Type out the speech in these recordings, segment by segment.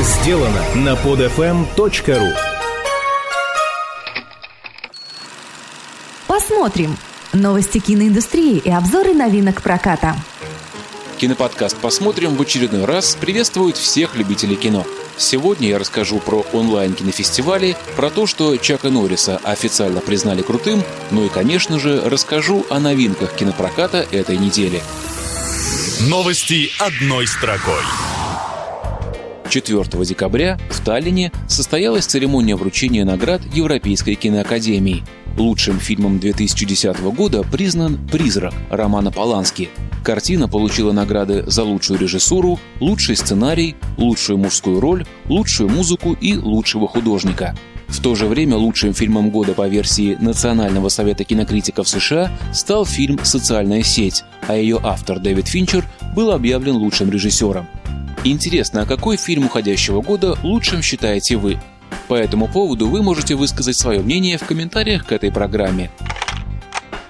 сделано на podfm.ru Посмотрим. Новости киноиндустрии и обзоры новинок проката. Киноподкаст «Посмотрим» в очередной раз приветствует всех любителей кино. Сегодня я расскажу про онлайн-кинофестивали, про то, что Чака Норриса официально признали крутым, ну и, конечно же, расскажу о новинках кинопроката этой недели. Новости одной строкой. 4 декабря в Таллине состоялась церемония вручения наград Европейской киноакадемии. Лучшим фильмом 2010 года признан «Призрак» Романа Полански. Картина получила награды за лучшую режиссуру, лучший сценарий, лучшую мужскую роль, лучшую музыку и лучшего художника. В то же время лучшим фильмом года по версии Национального совета кинокритиков США стал фильм «Социальная сеть», а ее автор Дэвид Финчер был объявлен лучшим режиссером. Интересно, а какой фильм уходящего года лучшим считаете вы? По этому поводу вы можете высказать свое мнение в комментариях к этой программе.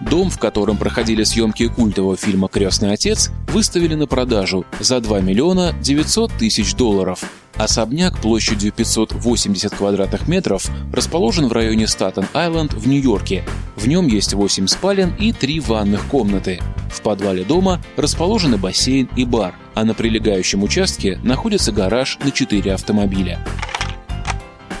Дом, в котором проходили съемки культового фильма «Крестный отец», выставили на продажу за 2 миллиона 900 тысяч долларов. Особняк площадью 580 квадратных метров расположен в районе Статен-Айленд в Нью-Йорке. В нем есть 8 спален и 3 ванных комнаты. В подвале дома расположены бассейн и бар, а на прилегающем участке находится гараж на 4 автомобиля.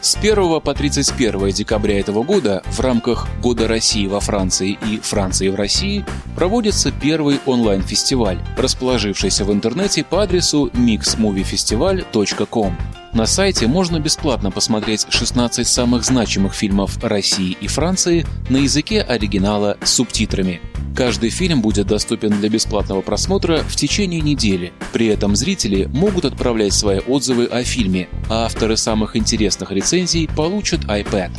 С 1 по 31 декабря этого года в рамках Года России во Франции и Франции в России проводится первый онлайн-фестиваль, расположившийся в интернете по адресу mixmoviefestival.com. На сайте можно бесплатно посмотреть 16 самых значимых фильмов России и Франции на языке оригинала с субтитрами. Каждый фильм будет доступен для бесплатного просмотра в течение недели. При этом зрители могут отправлять свои отзывы о фильме, а авторы самых интересных рецензий получат iPad.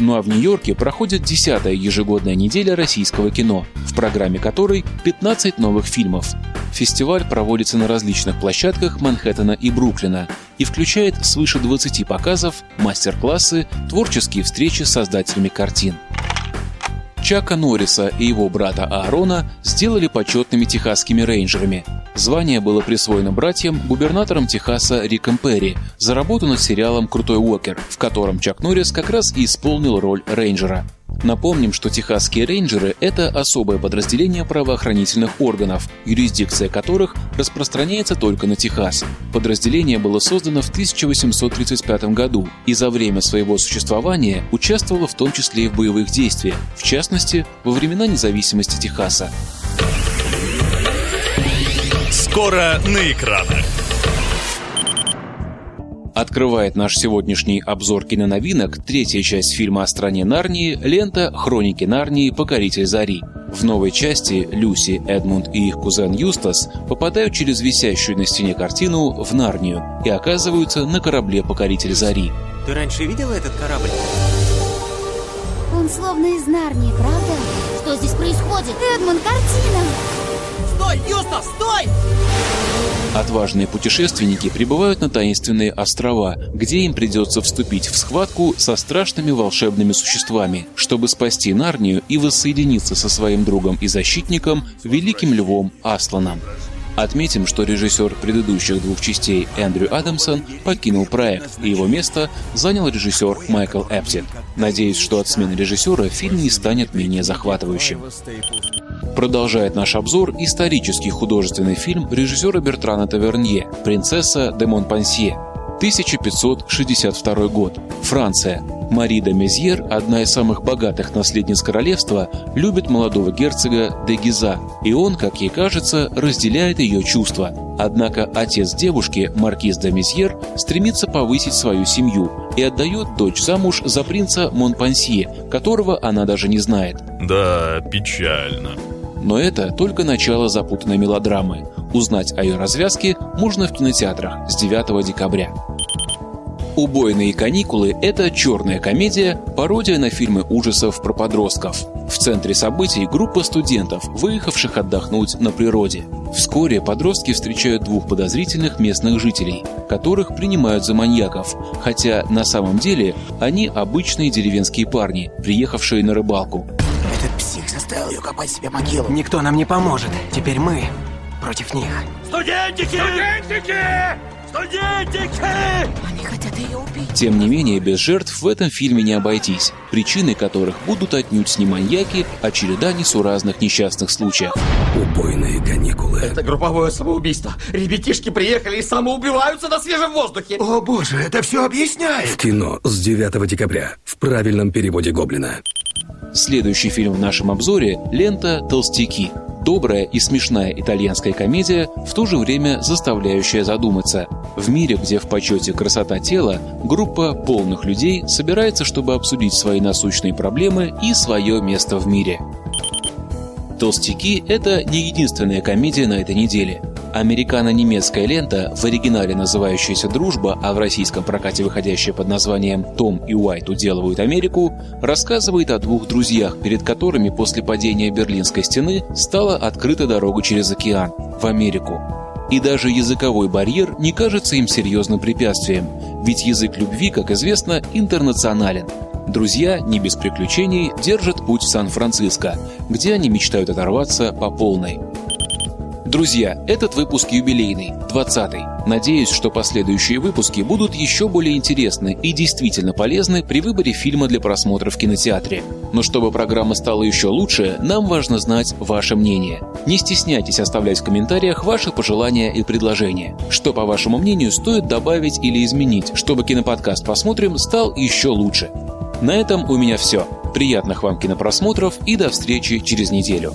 Ну а в Нью-Йорке проходит 10-я ежегодная неделя российского кино, в программе которой 15 новых фильмов. Фестиваль проводится на различных площадках Манхэттена и Бруклина и включает свыше 20 показов, мастер-классы, творческие встречи с создателями картин. Чака Норриса и его брата Аарона сделали почетными техасскими рейнджерами. Звание было присвоено братьям губернатором Техаса Риком Перри за работу над сериалом «Крутой Уокер», в котором Чак Норрис как раз и исполнил роль рейнджера. Напомним, что техасские рейнджеры – это особое подразделение правоохранительных органов, юрисдикция которых распространяется только на Техас. Подразделение было создано в 1835 году и за время своего существования участвовало в том числе и в боевых действиях, в частности, во времена независимости Техаса. Скоро на экранах. Открывает наш сегодняшний обзор киноновинок третья часть фильма о стране Нарнии лента «Хроники Нарнии. Покоритель Зари». В новой части Люси, Эдмунд и их кузен Юстас попадают через висящую на стене картину в Нарнию и оказываются на корабле «Покоритель Зари». Ты раньше видела этот корабль? Он словно из Нарнии, правда? Что здесь происходит? Эдмунд, картина! Отважные путешественники прибывают на таинственные острова, где им придется вступить в схватку со страшными волшебными существами, чтобы спасти Нарнию и воссоединиться со своим другом и защитником, великим львом Асланом. Отметим, что режиссер предыдущих двух частей Эндрю Адамсон покинул проект, и его место занял режиссер Майкл Эптин. Надеюсь, что от смены режиссера фильм не станет менее захватывающим. Продолжает наш обзор исторический художественный фильм режиссера Бертрана Тавернье «Принцесса де Монпансье». 1562 год. Франция. Мари де Мезьер, одна из самых богатых наследниц королевства, любит молодого герцога де Гиза, и он, как ей кажется, разделяет ее чувства. Однако отец девушки, маркиз де Мезьер, стремится повысить свою семью и отдает дочь замуж за принца Монпансье, которого она даже не знает. Да, печально. Но это только начало запутанной мелодрамы. Узнать о ее развязке можно в кинотеатрах с 9 декабря. «Убойные каникулы» — это черная комедия, пародия на фильмы ужасов про подростков. В центре событий группа студентов, выехавших отдохнуть на природе. Вскоре подростки встречают двух подозрительных местных жителей, которых принимают за маньяков, хотя на самом деле они обычные деревенские парни, приехавшие на рыбалку. Ее копать себе могилу. Никто нам не поможет. Теперь мы против них. Студентики! Студентики! Они хотят ее убить. Тем не менее, без жертв в этом фильме не обойтись, причиной которых будут отнюдь не маньяки, а череда несуразных несчастных случаев. Убойные каникулы. Это групповое самоубийство. Ребятишки приехали и самоубиваются на свежем воздухе. О боже, это все В объясняет. кино с 9 декабря в правильном переводе Гоблина. Следующий фильм в нашем обзоре – лента «Толстяки». Добрая и смешная итальянская комедия, в то же время заставляющая задуматься. В мире, где в почете красота тела, группа полных людей собирается, чтобы обсудить свои насущные проблемы и свое место в мире. «Толстяки» — это не единственная комедия на этой неделе. Американо-немецкая лента, в оригинале называющаяся «Дружба», а в российском прокате выходящая под названием «Том и Уайт уделывают Америку», рассказывает о двух друзьях, перед которыми после падения Берлинской стены стала открыта дорога через океан, в Америку. И даже языковой барьер не кажется им серьезным препятствием, ведь язык любви, как известно, интернационален. Друзья, не без приключений, держат путь в Сан-Франциско, где они мечтают оторваться по полной. Друзья, этот выпуск юбилейный, 20-й. Надеюсь, что последующие выпуски будут еще более интересны и действительно полезны при выборе фильма для просмотра в кинотеатре. Но чтобы программа стала еще лучше, нам важно знать ваше мнение. Не стесняйтесь оставлять в комментариях ваши пожелания и предложения. Что, по вашему мнению, стоит добавить или изменить, чтобы киноподкаст «Посмотрим» стал еще лучше. На этом у меня все. Приятных вам кинопросмотров и до встречи через неделю.